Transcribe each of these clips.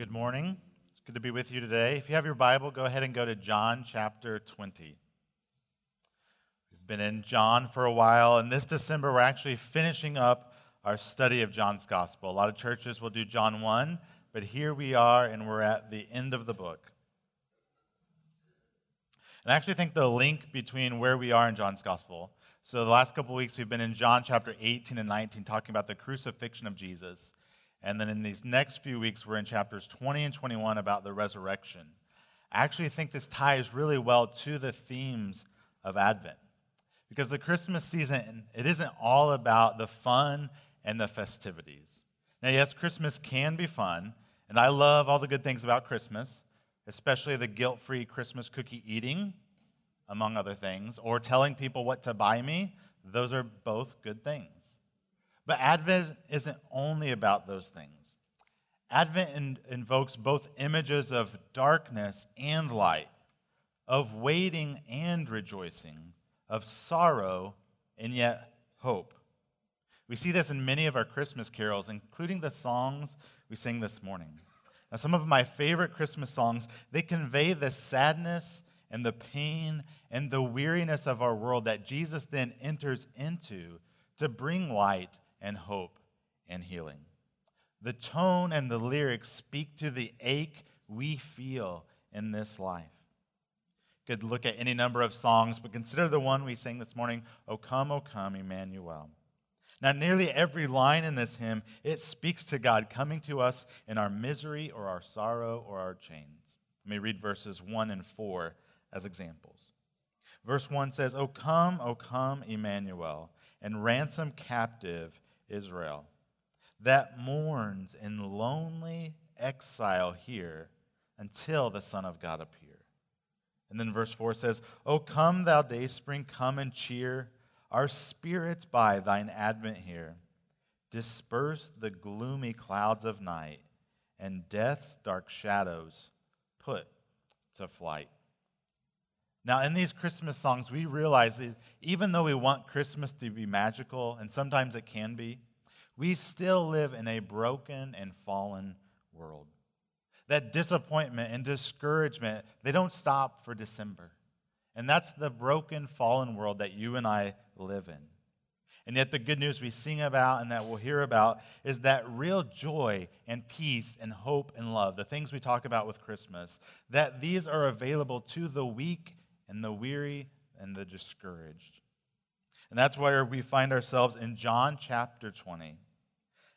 good morning. It's good to be with you today. If you have your Bible, go ahead and go to John chapter 20. We've been in John for a while, and this December we're actually finishing up our study of John's Gospel. A lot of churches will do John 1, but here we are, and we're at the end of the book. And I actually think the link between where we are in John's Gospel. So, the last couple weeks we've been in John chapter 18 and 19 talking about the crucifixion of Jesus. And then in these next few weeks, we're in chapters 20 and 21 about the resurrection. I actually think this ties really well to the themes of Advent. Because the Christmas season, it isn't all about the fun and the festivities. Now, yes, Christmas can be fun, and I love all the good things about Christmas, especially the guilt free Christmas cookie eating, among other things, or telling people what to buy me. Those are both good things. But Advent isn't only about those things. Advent in, invokes both images of darkness and light, of waiting and rejoicing, of sorrow and yet hope. We see this in many of our Christmas carols, including the songs we sing this morning. Now, some of my favorite Christmas songs, they convey the sadness and the pain and the weariness of our world that Jesus then enters into to bring light and hope and healing. The tone and the lyrics speak to the ache we feel in this life. Could look at any number of songs, but consider the one we sang this morning, O come, O come, Emmanuel. Now, nearly every line in this hymn, it speaks to God coming to us in our misery or our sorrow or our chains. Let me read verses 1 and 4 as examples. Verse 1 says, O come, O come, Emmanuel, and ransom captive Israel that mourns in lonely exile here until the Son of God appear. And then verse 4 says, O come, thou dayspring, come and cheer our spirits by thine advent here. Disperse the gloomy clouds of night, and death's dark shadows put to flight. Now, in these Christmas songs, we realize that even though we want Christmas to be magical, and sometimes it can be, we still live in a broken and fallen world. That disappointment and discouragement, they don't stop for December. And that's the broken, fallen world that you and I live in. And yet, the good news we sing about and that we'll hear about is that real joy and peace and hope and love, the things we talk about with Christmas, that these are available to the weak and the weary and the discouraged. And that's where we find ourselves in John chapter 20.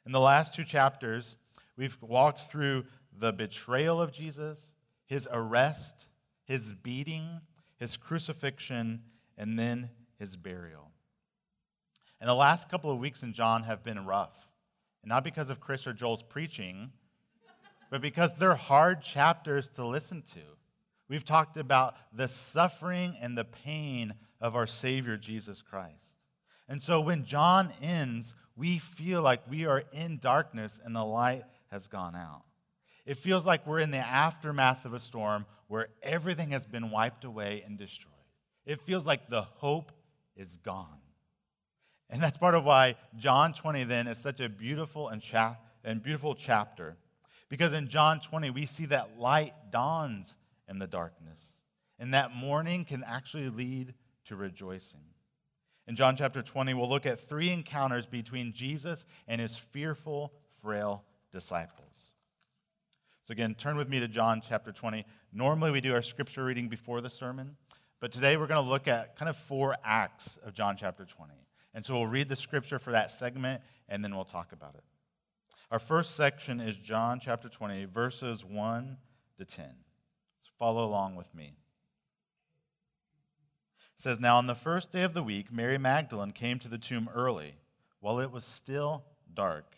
In the last two chapters, we've walked through the betrayal of Jesus, his arrest, his beating, his crucifixion, and then his burial. And the last couple of weeks in John have been rough. And not because of Chris or Joel's preaching, but because they're hard chapters to listen to. We've talked about the suffering and the pain of our Savior, Jesus Christ. And so when John ends, we feel like we are in darkness and the light has gone out. It feels like we're in the aftermath of a storm where everything has been wiped away and destroyed. It feels like the hope is gone. And that's part of why John 20 then is such a beautiful and, cha- and beautiful chapter. Because in John 20, we see that light dawns in the darkness. And that morning can actually lead to rejoicing. In John chapter 20, we'll look at three encounters between Jesus and his fearful, frail disciples. So, again, turn with me to John chapter 20. Normally, we do our scripture reading before the sermon, but today we're going to look at kind of four acts of John chapter 20. And so we'll read the scripture for that segment, and then we'll talk about it. Our first section is John chapter 20, verses 1 to 10. Follow along with me. It says, Now on the first day of the week, Mary Magdalene came to the tomb early, while it was still dark.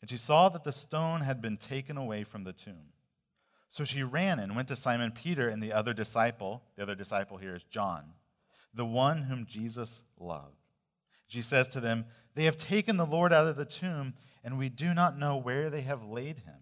And she saw that the stone had been taken away from the tomb. So she ran and went to Simon Peter and the other disciple. The other disciple here is John, the one whom Jesus loved. She says to them, They have taken the Lord out of the tomb, and we do not know where they have laid him.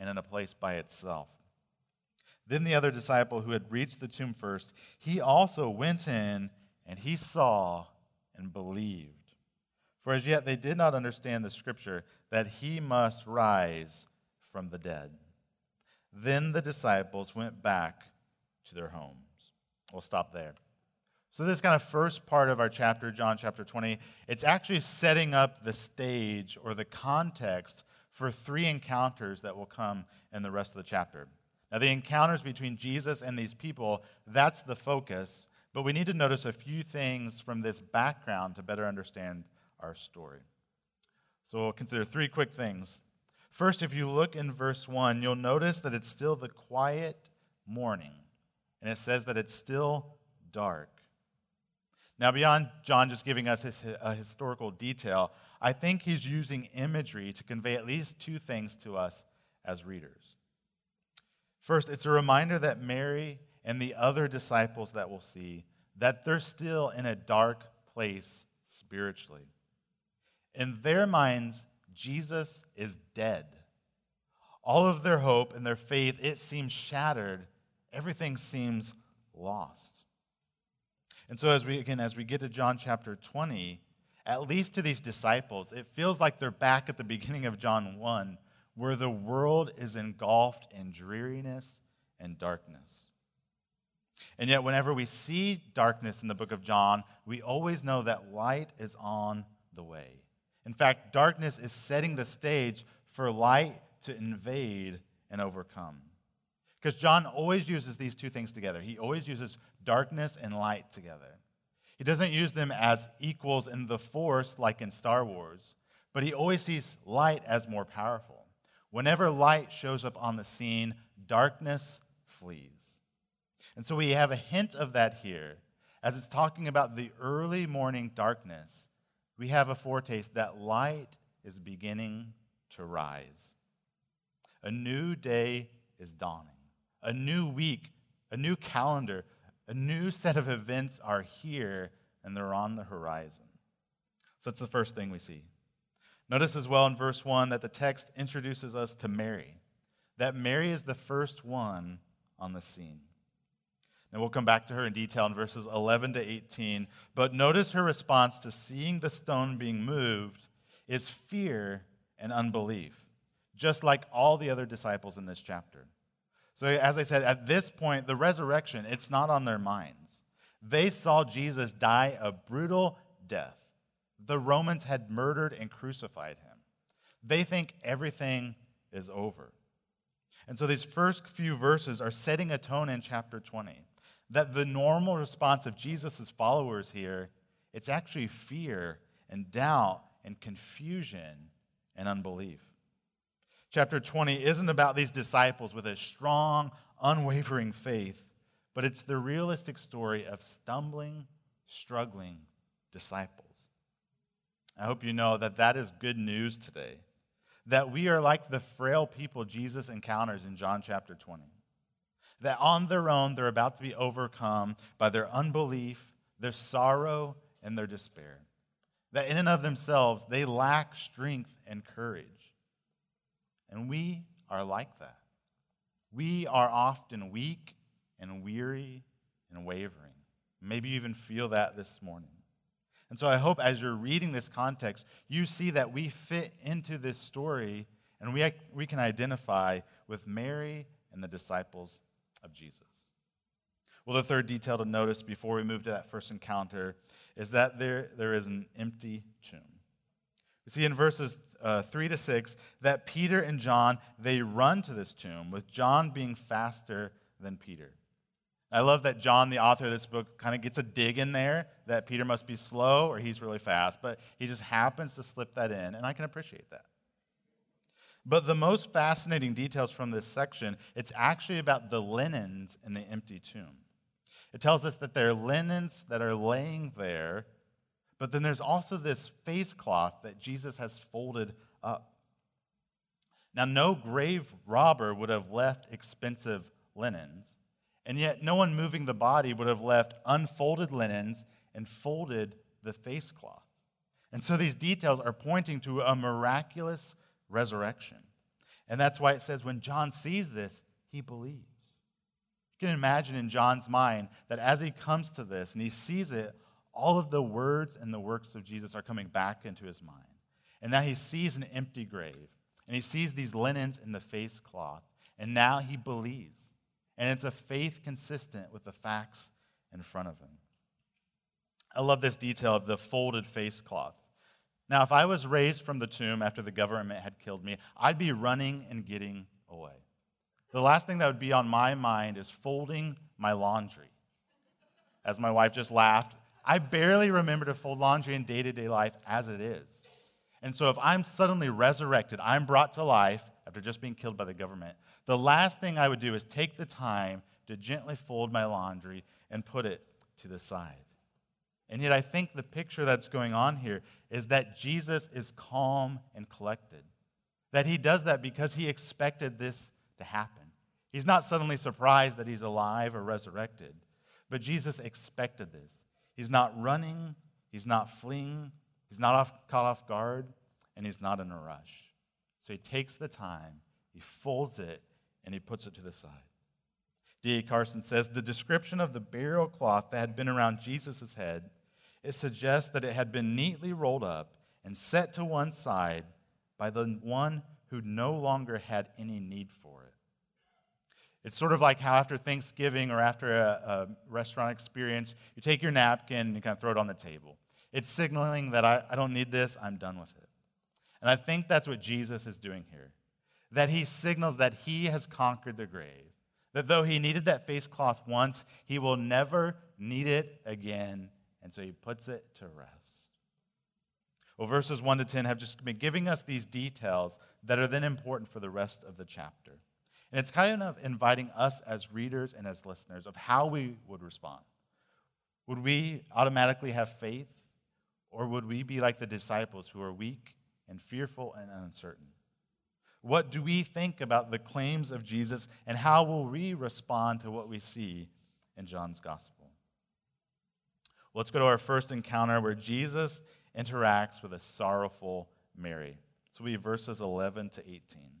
and in a place by itself. Then the other disciple who had reached the tomb first, he also went in, and he saw and believed. For as yet they did not understand the scripture that he must rise from the dead. Then the disciples went back to their homes. We'll stop there. So, this kind of first part of our chapter, John chapter 20, it's actually setting up the stage or the context for three encounters that will come in the rest of the chapter. Now, the encounters between Jesus and these people, that's the focus, but we need to notice a few things from this background to better understand our story. So, we'll consider three quick things First, if you look in verse 1, you'll notice that it's still the quiet morning, and it says that it's still dark. Now, beyond John just giving us a historical detail, I think he's using imagery to convey at least two things to us as readers. First, it's a reminder that Mary and the other disciples that we'll see that they're still in a dark place spiritually. In their minds, Jesus is dead. All of their hope and their faith, it seems shattered. Everything seems lost. And so as we again as we get to John chapter 20, at least to these disciples, it feels like they're back at the beginning of John 1 where the world is engulfed in dreariness and darkness. And yet whenever we see darkness in the book of John, we always know that light is on the way. In fact, darkness is setting the stage for light to invade and overcome. Because John always uses these two things together. He always uses darkness and light together. He doesn't use them as equals in the force like in Star Wars, but he always sees light as more powerful. Whenever light shows up on the scene, darkness flees. And so we have a hint of that here as it's talking about the early morning darkness we have a foretaste that light is beginning to rise. A new day is dawning. A new week, a new calendar, a new set of events are here and they're on the horizon. So that's the first thing we see. Notice as well in verse 1 that the text introduces us to Mary, that Mary is the first one on the scene. And we'll come back to her in detail in verses 11 to 18. But notice her response to seeing the stone being moved is fear and unbelief, just like all the other disciples in this chapter. So, as I said, at this point, the resurrection, it's not on their minds. They saw Jesus die a brutal death. The Romans had murdered and crucified him. They think everything is over. And so these first few verses are setting a tone in chapter 20 that the normal response of Jesus' followers here, it's actually fear and doubt and confusion and unbelief. Chapter 20 isn't about these disciples with a strong, unwavering faith, but it's the realistic story of stumbling, struggling disciples. I hope you know that that is good news today. That we are like the frail people Jesus encounters in John chapter 20 that on their own they're about to be overcome by their unbelief, their sorrow, and their despair. That in and of themselves they lack strength and courage. And we are like that. We are often weak and weary and wavering. Maybe you even feel that this morning. And so I hope as you're reading this context, you see that we fit into this story and we, we can identify with Mary and the disciples of Jesus. Well, the third detail to notice before we move to that first encounter is that there, there is an empty tomb. We see in verses uh, 3 to 6 that Peter and John, they run to this tomb, with John being faster than Peter. I love that John, the author of this book, kind of gets a dig in there that Peter must be slow or he's really fast, but he just happens to slip that in, and I can appreciate that. But the most fascinating details from this section, it's actually about the linens in the empty tomb. It tells us that there are linens that are laying there, but then there's also this face cloth that Jesus has folded up. Now, no grave robber would have left expensive linens, and yet no one moving the body would have left unfolded linens and folded the face cloth. And so these details are pointing to a miraculous resurrection. And that's why it says when John sees this, he believes. You can imagine in John's mind that as he comes to this and he sees it, all of the words and the works of Jesus are coming back into his mind. And now he sees an empty grave and he sees these linens in the face cloth. And now he believes. And it's a faith consistent with the facts in front of him. I love this detail of the folded face cloth. Now, if I was raised from the tomb after the government had killed me, I'd be running and getting away. The last thing that would be on my mind is folding my laundry. As my wife just laughed, I barely remember to fold laundry in day to day life as it is. And so, if I'm suddenly resurrected, I'm brought to life after just being killed by the government, the last thing I would do is take the time to gently fold my laundry and put it to the side. And yet, I think the picture that's going on here is that Jesus is calm and collected. That he does that because he expected this to happen. He's not suddenly surprised that he's alive or resurrected, but Jesus expected this. He's not running, he's not fleeing, he's not off, caught off guard, and he's not in a rush. So he takes the time, he folds it, and he puts it to the side. D.A. Carson says the description of the burial cloth that had been around Jesus' head it suggests that it had been neatly rolled up and set to one side by the one who no longer had any need for it. It's sort of like how after Thanksgiving or after a, a restaurant experience, you take your napkin and you kind of throw it on the table. It's signaling that I, I don't need this, I'm done with it. And I think that's what Jesus is doing here. That he signals that he has conquered the grave. That though he needed that face cloth once, he will never need it again and so he puts it to rest. Well, verses 1 to 10 have just been giving us these details that are then important for the rest of the chapter. And it's kind of inviting us as readers and as listeners of how we would respond. Would we automatically have faith, or would we be like the disciples who are weak and fearful and uncertain? What do we think about the claims of Jesus, and how will we respond to what we see in John's gospel? Well, let's go to our first encounter where Jesus interacts with a sorrowful Mary. So we verses 11 to 18.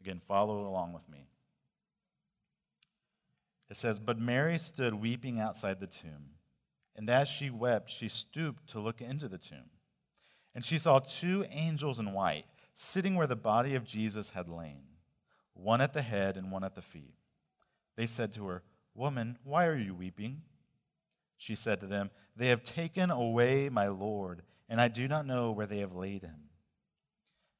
Again, follow along with me. It says, But Mary stood weeping outside the tomb. And as she wept, she stooped to look into the tomb. And she saw two angels in white sitting where the body of Jesus had lain, one at the head and one at the feet. They said to her, Woman, why are you weeping? She said to them, They have taken away my Lord, and I do not know where they have laid him.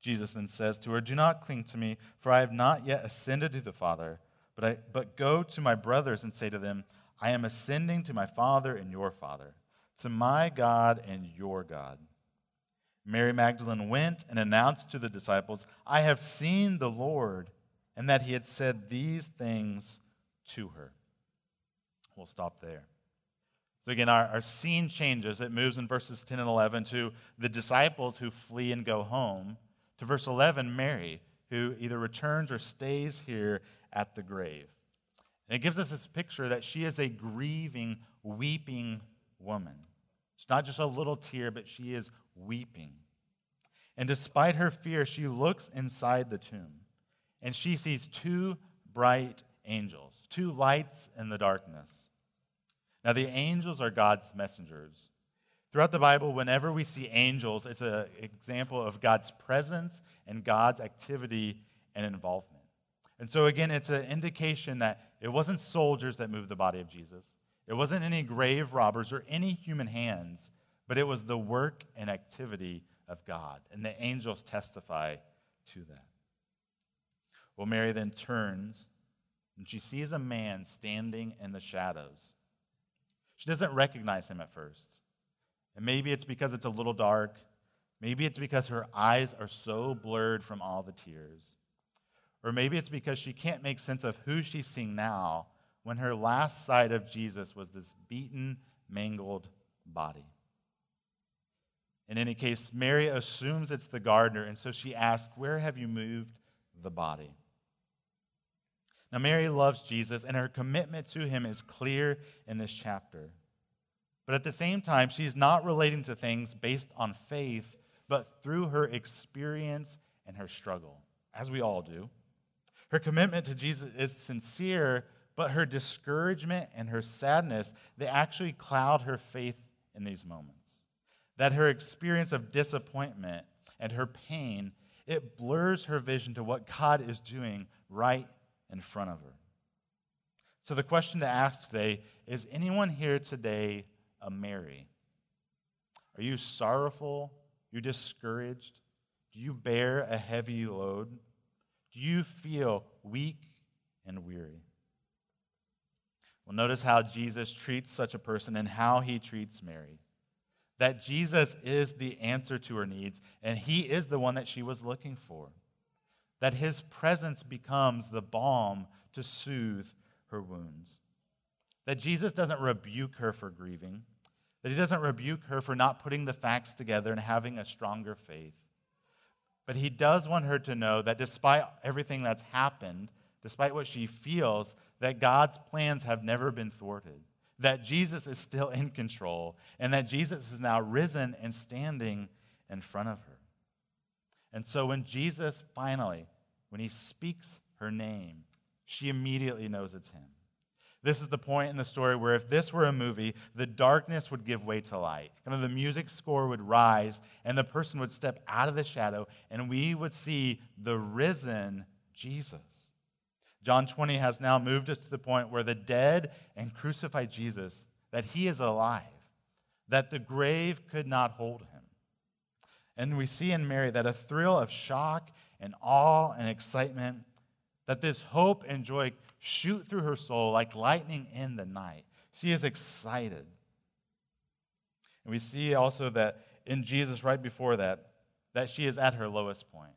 Jesus then says to her, Do not cling to me, for I have not yet ascended to the Father, but, I, but go to my brothers and say to them, I am ascending to my Father and your Father, to my God and your God. Mary Magdalene went and announced to the disciples, I have seen the Lord, and that he had said these things to her. We'll stop there. So again, our, our scene changes. It moves in verses 10 and 11 to the disciples who flee and go home, to verse 11, Mary, who either returns or stays here at the grave. And it gives us this picture that she is a grieving, weeping woman. It's not just a little tear, but she is weeping. And despite her fear, she looks inside the tomb and she sees two bright angels, two lights in the darkness. Now, the angels are God's messengers. Throughout the Bible, whenever we see angels, it's an example of God's presence and God's activity and involvement. And so, again, it's an indication that it wasn't soldiers that moved the body of Jesus, it wasn't any grave robbers or any human hands, but it was the work and activity of God. And the angels testify to that. Well, Mary then turns and she sees a man standing in the shadows. She doesn't recognize him at first. And maybe it's because it's a little dark. Maybe it's because her eyes are so blurred from all the tears. Or maybe it's because she can't make sense of who she's seeing now when her last sight of Jesus was this beaten, mangled body. In any case, Mary assumes it's the gardener, and so she asks, Where have you moved the body? Now, Mary loves Jesus, and her commitment to him is clear in this chapter. But at the same time, she's not relating to things based on faith, but through her experience and her struggle, as we all do. Her commitment to Jesus is sincere, but her discouragement and her sadness, they actually cloud her faith in these moments. That her experience of disappointment and her pain, it blurs her vision to what God is doing right in front of her. So the question to ask today is anyone here today a Mary? Are you sorrowful? You discouraged? Do you bear a heavy load? Do you feel weak and weary? Well, notice how Jesus treats such a person and how he treats Mary. That Jesus is the answer to her needs, and he is the one that she was looking for. That his presence becomes the balm to soothe her wounds. That Jesus doesn't rebuke her for grieving, that he doesn't rebuke her for not putting the facts together and having a stronger faith. But he does want her to know that despite everything that's happened, despite what she feels, that God's plans have never been thwarted, that Jesus is still in control, and that Jesus is now risen and standing in front of her. And so when Jesus finally, when he speaks her name, she immediately knows it's him. This is the point in the story where if this were a movie, the darkness would give way to light. Kind of the music score would rise, and the person would step out of the shadow, and we would see the risen Jesus. John 20 has now moved us to the point where the dead and crucified Jesus, that he is alive, that the grave could not hold him. And we see in Mary that a thrill of shock and awe and excitement, that this hope and joy shoot through her soul like lightning in the night. She is excited. And we see also that in Jesus, right before that, that she is at her lowest point.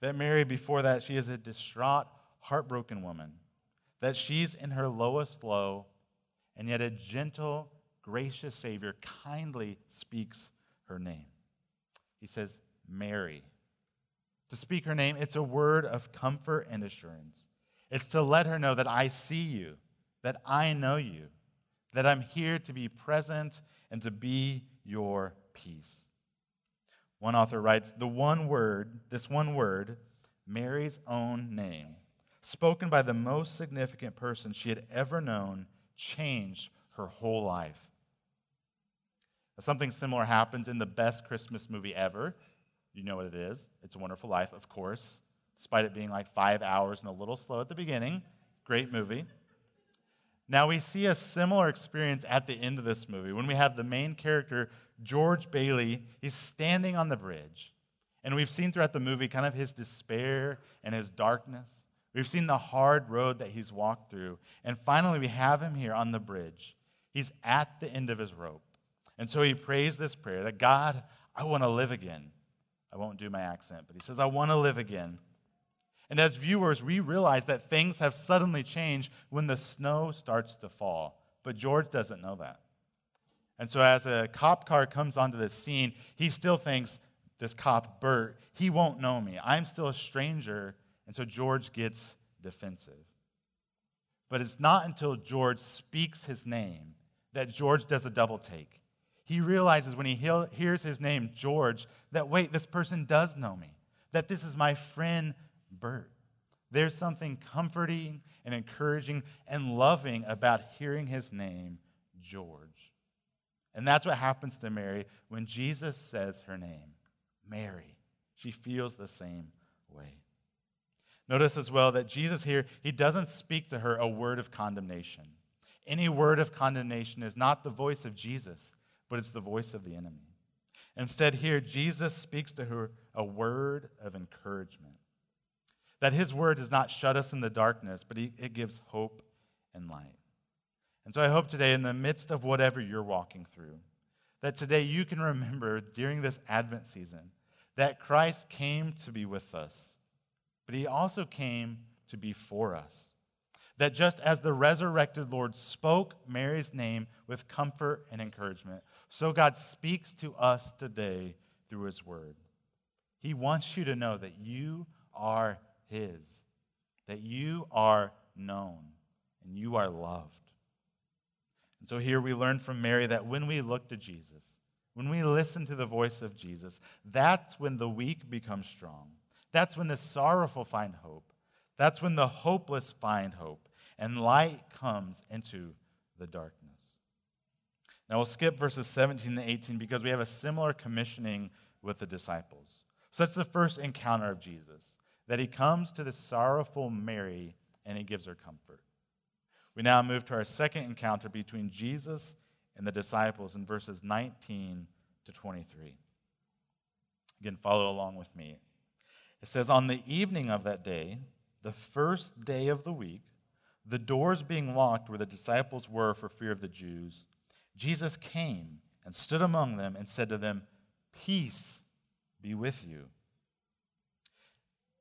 That Mary, before that, she is a distraught, heartbroken woman, that she's in her lowest low, and yet a gentle, gracious Savior kindly speaks her name. He says, Mary. To speak her name, it's a word of comfort and assurance. It's to let her know that I see you, that I know you, that I'm here to be present and to be your peace. One author writes, The one word, this one word, Mary's own name, spoken by the most significant person she had ever known, changed her whole life. Something similar happens in the best Christmas movie ever. You know what it is. It's a Wonderful Life, of course, despite it being like five hours and a little slow at the beginning. Great movie. Now we see a similar experience at the end of this movie when we have the main character, George Bailey. He's standing on the bridge. And we've seen throughout the movie kind of his despair and his darkness. We've seen the hard road that he's walked through. And finally, we have him here on the bridge. He's at the end of his rope. And so he prays this prayer that God, I want to live again. I won't do my accent, but he says, I want to live again. And as viewers, we realize that things have suddenly changed when the snow starts to fall. But George doesn't know that. And so as a cop car comes onto the scene, he still thinks, this cop, Bert, he won't know me. I'm still a stranger and so George gets defensive. But it's not until George speaks his name that George does a double take. He realizes when he hears his name, George, that wait, this person does know me, that this is my friend There's something comforting and encouraging and loving about hearing his name, George. And that's what happens to Mary when Jesus says her name, Mary. She feels the same way. Notice as well that Jesus here, he doesn't speak to her a word of condemnation. Any word of condemnation is not the voice of Jesus, but it's the voice of the enemy. Instead, here, Jesus speaks to her a word of encouragement. That his word does not shut us in the darkness, but it gives hope and light. And so I hope today, in the midst of whatever you're walking through, that today you can remember during this Advent season that Christ came to be with us, but he also came to be for us. That just as the resurrected Lord spoke Mary's name with comfort and encouragement, so God speaks to us today through his word. He wants you to know that you are his, that you are known, and you are loved. And so here we learn from Mary that when we look to Jesus, when we listen to the voice of Jesus, that's when the weak become strong. That's when the sorrowful find hope. That's when the hopeless find hope and light comes into the darkness. Now we'll skip verses 17 to 18 because we have a similar commissioning with the disciples. So that's the first encounter of Jesus, that he comes to the sorrowful Mary and he gives her comfort. We now move to our second encounter between Jesus and the disciples in verses 19 to 23. Again, follow along with me. It says, On the evening of that day, the first day of the week, the doors being locked where the disciples were for fear of the Jews, Jesus came and stood among them and said to them, Peace be with you.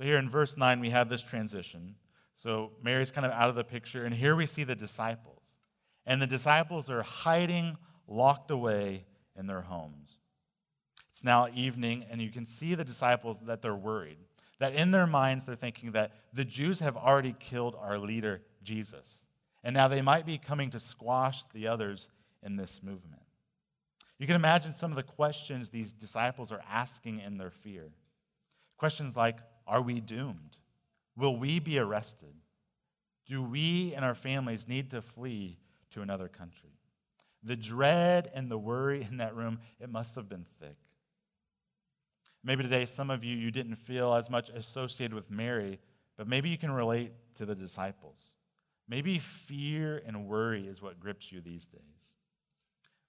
So here in verse 9, we have this transition. So Mary's kind of out of the picture, and here we see the disciples. And the disciples are hiding, locked away in their homes. It's now evening, and you can see the disciples that they're worried. That in their minds, they're thinking that the Jews have already killed our leader, Jesus. And now they might be coming to squash the others in this movement. You can imagine some of the questions these disciples are asking in their fear. Questions like Are we doomed? Will we be arrested? Do we and our families need to flee to another country? The dread and the worry in that room, it must have been thick. Maybe today, some of you, you didn't feel as much associated with Mary, but maybe you can relate to the disciples. Maybe fear and worry is what grips you these days.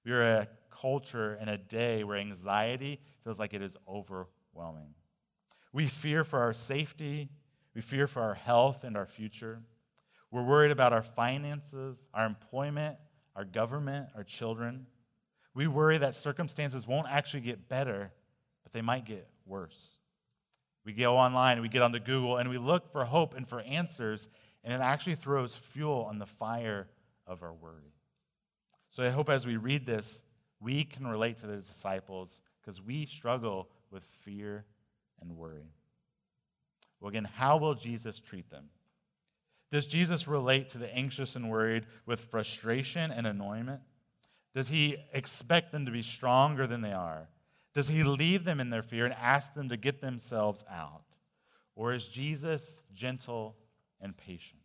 We are a culture and a day where anxiety feels like it is overwhelming. We fear for our safety, we fear for our health and our future. We're worried about our finances, our employment, our government, our children. We worry that circumstances won't actually get better, but they might get worse. We go online, we get onto Google, and we look for hope and for answers, and it actually throws fuel on the fire of our worry. So I hope as we read this, we can relate to the disciples because we struggle with fear and worry. Well, again, how will Jesus treat them? Does Jesus relate to the anxious and worried with frustration and annoyment? Does he expect them to be stronger than they are? Does he leave them in their fear and ask them to get themselves out? Or is Jesus gentle and patient?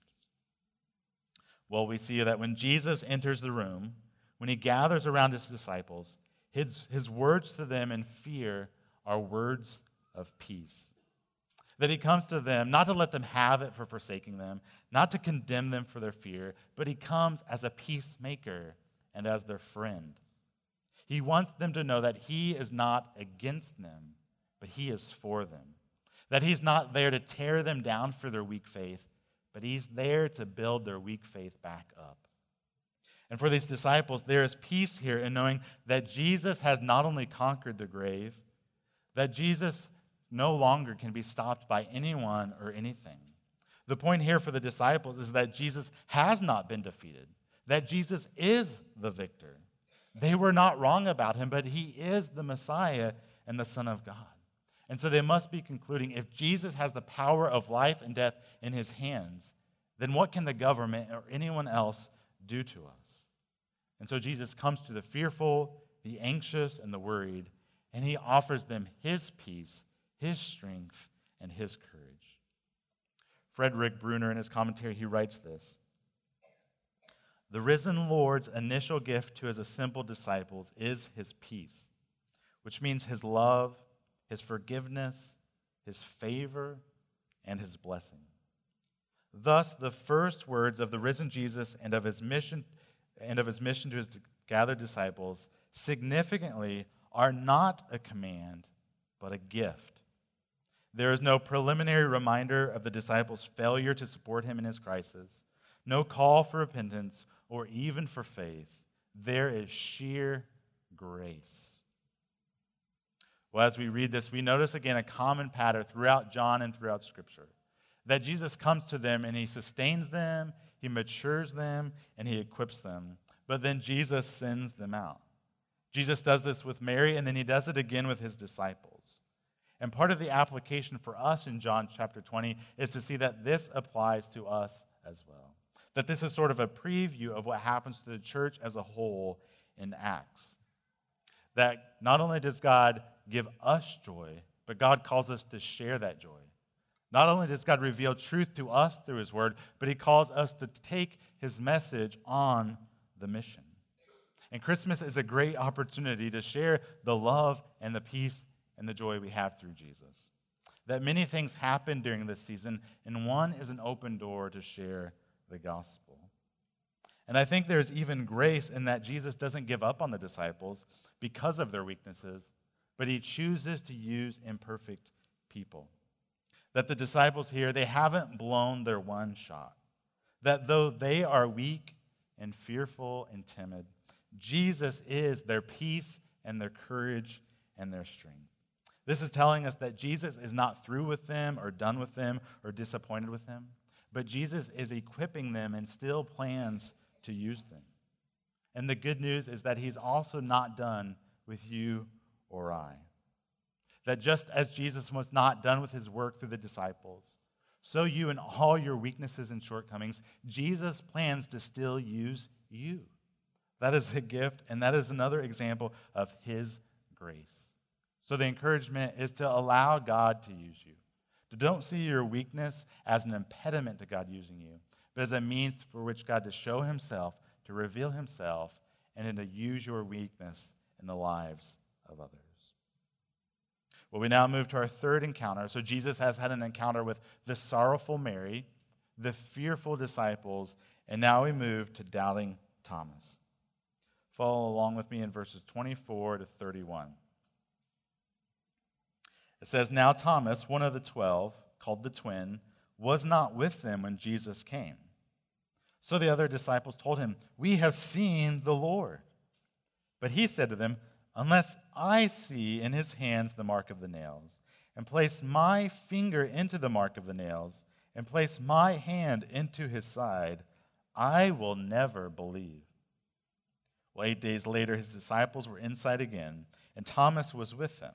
Well, we see that when Jesus enters the room, when he gathers around his disciples, his, his words to them in fear are words of peace. That he comes to them not to let them have it for forsaking them, not to condemn them for their fear, but he comes as a peacemaker and as their friend. He wants them to know that he is not against them, but he is for them. That he's not there to tear them down for their weak faith, but he's there to build their weak faith back up. And for these disciples, there is peace here in knowing that Jesus has not only conquered the grave, that Jesus no longer can be stopped by anyone or anything. The point here for the disciples is that Jesus has not been defeated, that Jesus is the victor. They were not wrong about him, but he is the Messiah and the Son of God. And so they must be concluding if Jesus has the power of life and death in his hands, then what can the government or anyone else do to us? And so Jesus comes to the fearful, the anxious, and the worried, and he offers them his peace his strength, and his courage. Frederick Bruner, in his commentary, he writes this The risen Lord's initial gift to his assembled disciples is his peace, which means his love, his forgiveness, his favor, and his blessing. Thus, the first words of the risen Jesus and of his mission and of his mission to his gathered disciples significantly are not a command, but a gift. There is no preliminary reminder of the disciples' failure to support him in his crisis, no call for repentance or even for faith. There is sheer grace. Well, as we read this, we notice again a common pattern throughout John and throughout Scripture that Jesus comes to them and he sustains them, he matures them, and he equips them. But then Jesus sends them out. Jesus does this with Mary, and then he does it again with his disciples. And part of the application for us in John chapter 20 is to see that this applies to us as well. That this is sort of a preview of what happens to the church as a whole in Acts. That not only does God give us joy, but God calls us to share that joy. Not only does God reveal truth to us through His Word, but He calls us to take His message on the mission. And Christmas is a great opportunity to share the love and the peace and the joy we have through Jesus. That many things happen during this season, and one is an open door to share the gospel. And I think there's even grace in that Jesus doesn't give up on the disciples because of their weaknesses, but he chooses to use imperfect people. That the disciples here, they haven't blown their one shot. That though they are weak and fearful and timid, Jesus is their peace and their courage and their strength. This is telling us that Jesus is not through with them or done with them or disappointed with them, but Jesus is equipping them and still plans to use them. And the good news is that he's also not done with you or I. That just as Jesus was not done with his work through the disciples, so you in all your weaknesses and shortcomings, Jesus plans to still use you. That is a gift, and that is another example of His grace. So the encouragement is to allow God to use you. To don't see your weakness as an impediment to God using you, but as a means for which God to show Himself, to reveal Himself, and then to use your weakness in the lives of others. Well, we now move to our third encounter. So Jesus has had an encounter with the sorrowful Mary, the fearful disciples, and now we move to doubting Thomas. Follow along with me in verses 24 to 31. It says, Now Thomas, one of the twelve, called the twin, was not with them when Jesus came. So the other disciples told him, We have seen the Lord. But he said to them, Unless I see in his hands the mark of the nails, and place my finger into the mark of the nails, and place my hand into his side, I will never believe. Well, eight days later, his disciples were inside again, and Thomas was with them.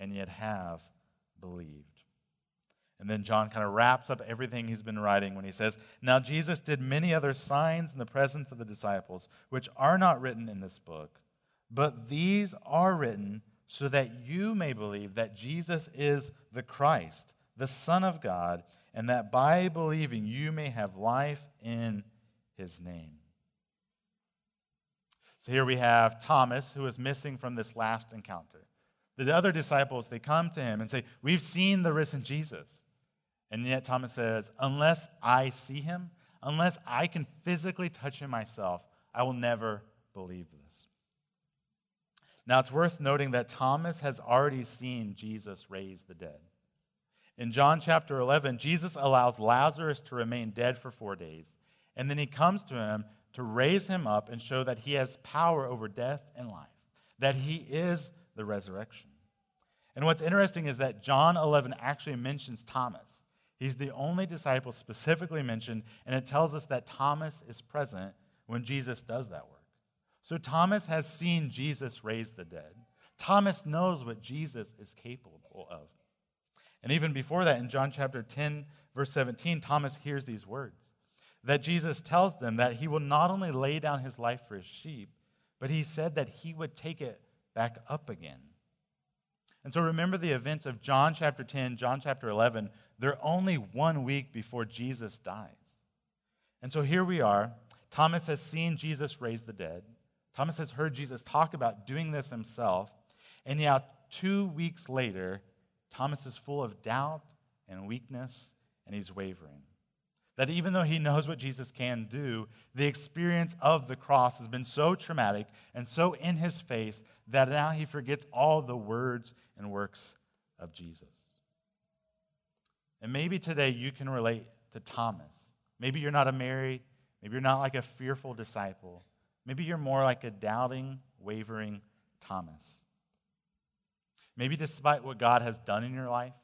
and yet have believed. And then John kind of wraps up everything he's been writing when he says, Now Jesus did many other signs in the presence of the disciples, which are not written in this book, but these are written so that you may believe that Jesus is the Christ, the Son of God, and that by believing you may have life in his name. So here we have Thomas, who is missing from this last encounter. The other disciples, they come to him and say, We've seen the risen Jesus. And yet Thomas says, Unless I see him, unless I can physically touch him myself, I will never believe this. Now, it's worth noting that Thomas has already seen Jesus raise the dead. In John chapter 11, Jesus allows Lazarus to remain dead for four days, and then he comes to him to raise him up and show that he has power over death and life, that he is the resurrection. And what's interesting is that John 11 actually mentions Thomas. He's the only disciple specifically mentioned, and it tells us that Thomas is present when Jesus does that work. So Thomas has seen Jesus raise the dead. Thomas knows what Jesus is capable of. And even before that, in John chapter 10, verse 17, Thomas hears these words that Jesus tells them that he will not only lay down his life for his sheep, but he said that he would take it back up again. And so remember the events of John chapter 10, John chapter 11. They're only one week before Jesus dies. And so here we are. Thomas has seen Jesus raise the dead. Thomas has heard Jesus talk about doing this himself. And now, two weeks later, Thomas is full of doubt and weakness, and he's wavering. That even though he knows what Jesus can do, the experience of the cross has been so traumatic and so in his face that now he forgets all the words and works of Jesus. And maybe today you can relate to Thomas. Maybe you're not a Mary, maybe you're not like a fearful disciple. Maybe you're more like a doubting, wavering Thomas. Maybe despite what God has done in your life,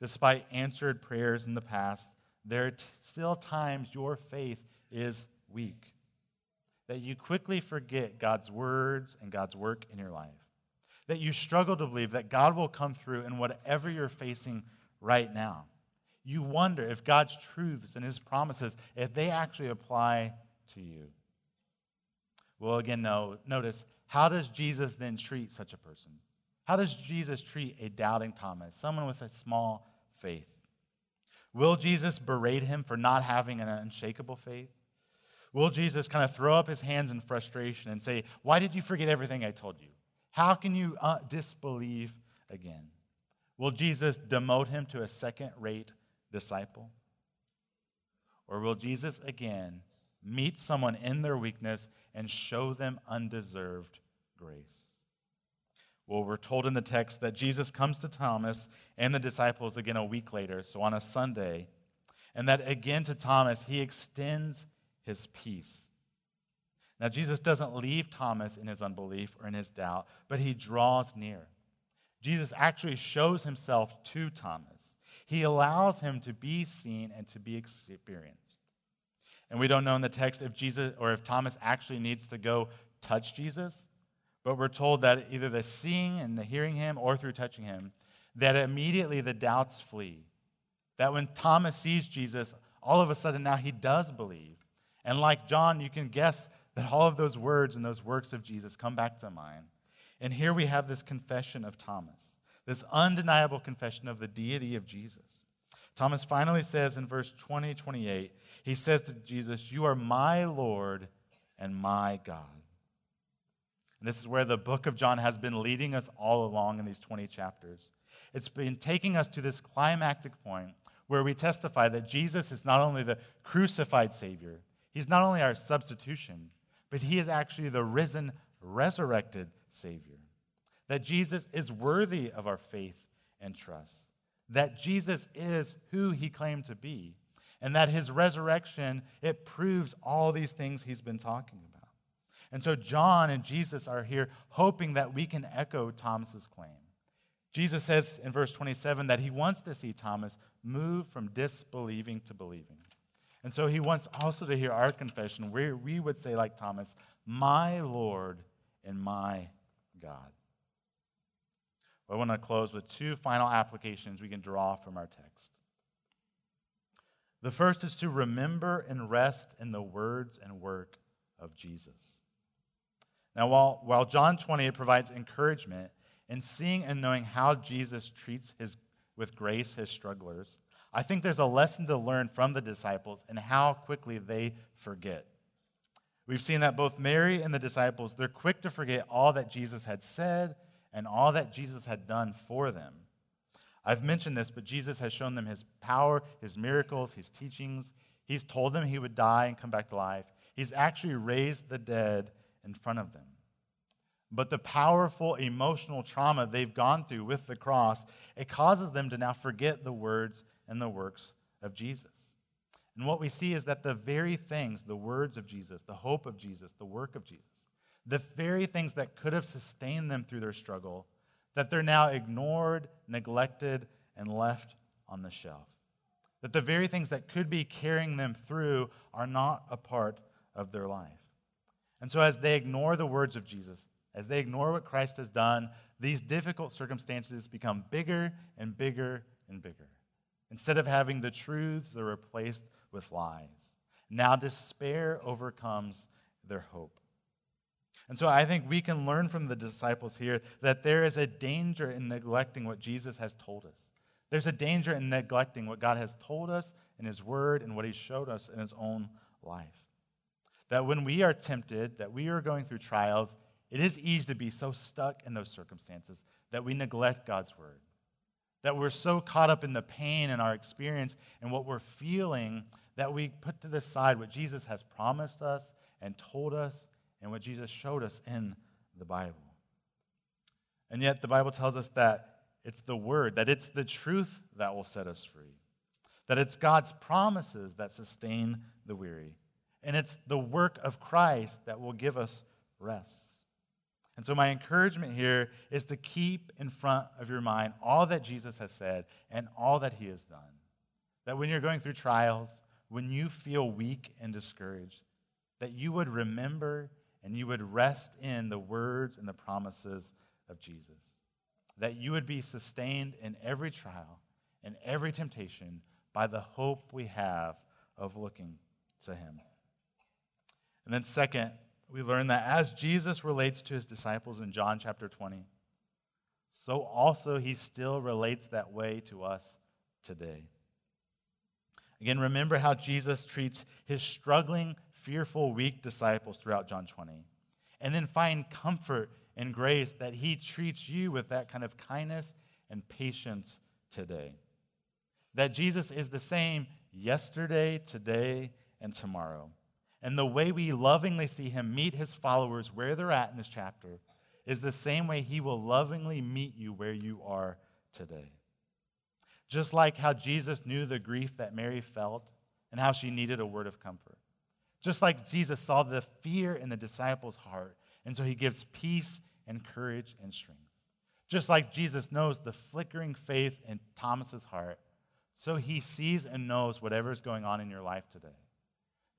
despite answered prayers in the past, there are still times your faith is weak. That you quickly forget God's words and God's work in your life. That you struggle to believe that God will come through in whatever you're facing right now. You wonder if God's truths and his promises, if they actually apply to you. Well, again, no, notice how does Jesus then treat such a person? How does Jesus treat a doubting Thomas, someone with a small faith? Will Jesus berate him for not having an unshakable faith? Will Jesus kind of throw up his hands in frustration and say, Why did you forget everything I told you? How can you uh, disbelieve again? Will Jesus demote him to a second rate disciple? Or will Jesus again meet someone in their weakness and show them undeserved grace? Well, we're told in the text that Jesus comes to Thomas and the disciples again a week later, so on a Sunday, and that again to Thomas, he extends his peace. Now, Jesus doesn't leave Thomas in his unbelief or in his doubt, but he draws near. Jesus actually shows himself to Thomas. He allows him to be seen and to be experienced. And we don't know in the text if Jesus or if Thomas actually needs to go touch Jesus but we're told that either the seeing and the hearing him or through touching him, that immediately the doubts flee. That when Thomas sees Jesus, all of a sudden now he does believe. And like John, you can guess that all of those words and those works of Jesus come back to mind. And here we have this confession of Thomas, this undeniable confession of the deity of Jesus. Thomas finally says in verse 20, 28, he says to Jesus, You are my Lord and my God. And this is where the book of John has been leading us all along in these 20 chapters. It's been taking us to this climactic point where we testify that Jesus is not only the crucified Savior, He's not only our substitution, but He is actually the risen, resurrected Savior. That Jesus is worthy of our faith and trust. That Jesus is who He claimed to be. And that His resurrection, it proves all these things He's been talking about. And so John and Jesus are here hoping that we can echo Thomas's claim. Jesus says in verse 27 that he wants to see Thomas move from disbelieving to believing. And so he wants also to hear our confession where we would say, like Thomas, My Lord and my God. I want to close with two final applications we can draw from our text. The first is to remember and rest in the words and work of Jesus. Now, while, while John 20 provides encouragement in seeing and knowing how Jesus treats his, with grace his strugglers, I think there's a lesson to learn from the disciples and how quickly they forget. We've seen that both Mary and the disciples, they're quick to forget all that Jesus had said and all that Jesus had done for them. I've mentioned this, but Jesus has shown them his power, his miracles, his teachings. He's told them he would die and come back to life. He's actually raised the dead in front of them. But the powerful emotional trauma they've gone through with the cross, it causes them to now forget the words and the works of Jesus. And what we see is that the very things, the words of Jesus, the hope of Jesus, the work of Jesus, the very things that could have sustained them through their struggle, that they're now ignored, neglected, and left on the shelf. That the very things that could be carrying them through are not a part of their life. And so, as they ignore the words of Jesus, as they ignore what Christ has done, these difficult circumstances become bigger and bigger and bigger. Instead of having the truths, they're replaced with lies. Now, despair overcomes their hope. And so I think we can learn from the disciples here that there is a danger in neglecting what Jesus has told us. There's a danger in neglecting what God has told us in His Word and what He showed us in His own life. That when we are tempted, that we are going through trials, it is easy to be so stuck in those circumstances that we neglect God's Word. That we're so caught up in the pain and our experience and what we're feeling that we put to the side what Jesus has promised us and told us and what Jesus showed us in the Bible. And yet, the Bible tells us that it's the Word, that it's the truth that will set us free, that it's God's promises that sustain the weary, and it's the work of Christ that will give us rest. And so, my encouragement here is to keep in front of your mind all that Jesus has said and all that he has done. That when you're going through trials, when you feel weak and discouraged, that you would remember and you would rest in the words and the promises of Jesus. That you would be sustained in every trial and every temptation by the hope we have of looking to Him. And then, second, we learn that as Jesus relates to his disciples in John chapter 20, so also he still relates that way to us today. Again, remember how Jesus treats his struggling, fearful, weak disciples throughout John 20. And then find comfort and grace that he treats you with that kind of kindness and patience today. That Jesus is the same yesterday, today, and tomorrow. And the way we lovingly see him meet his followers where they're at in this chapter is the same way he will lovingly meet you where you are today. Just like how Jesus knew the grief that Mary felt and how she needed a word of comfort. Just like Jesus saw the fear in the disciples' heart, and so he gives peace and courage and strength. Just like Jesus knows the flickering faith in Thomas's heart, so he sees and knows whatever is going on in your life today.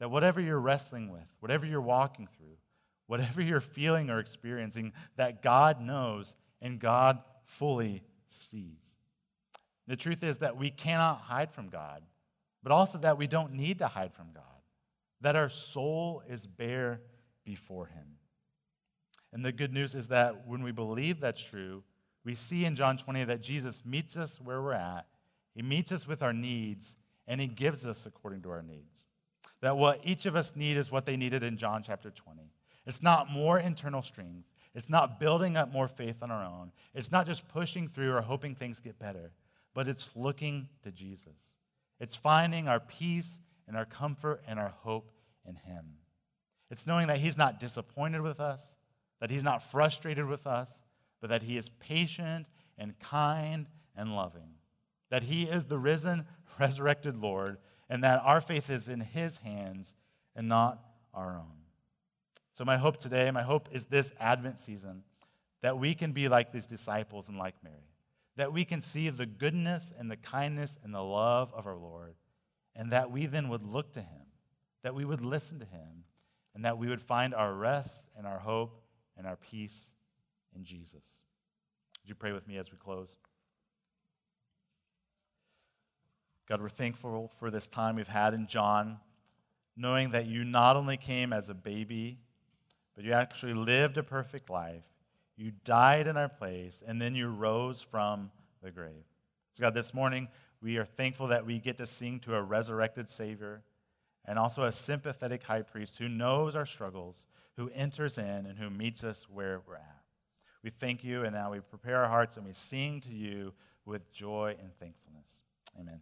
That whatever you're wrestling with, whatever you're walking through, whatever you're feeling or experiencing, that God knows and God fully sees. The truth is that we cannot hide from God, but also that we don't need to hide from God, that our soul is bare before Him. And the good news is that when we believe that's true, we see in John 20 that Jesus meets us where we're at, He meets us with our needs, and He gives us according to our needs. That what each of us need is what they needed in John chapter 20. It's not more internal strength. It's not building up more faith on our own. It's not just pushing through or hoping things get better, but it's looking to Jesus. It's finding our peace and our comfort and our hope in Him. It's knowing that He's not disappointed with us, that He's not frustrated with us, but that He is patient and kind and loving. That He is the risen, resurrected Lord and that our faith is in His hands and not our own. So, my hope today, my hope is this Advent season that we can be like these disciples and like Mary, that we can see the goodness and the kindness and the love of our Lord, and that we then would look to Him, that we would listen to Him, and that we would find our rest and our hope and our peace in Jesus. Would you pray with me as we close? God, we're thankful for this time we've had in John, knowing that you not only came as a baby, but you actually lived a perfect life. You died in our place, and then you rose from the grave. So, God, this morning, we are thankful that we get to sing to a resurrected Savior and also a sympathetic high priest who knows our struggles, who enters in, and who meets us where we're at. We thank you, and now we prepare our hearts and we sing to you with joy and thankfulness. Amen.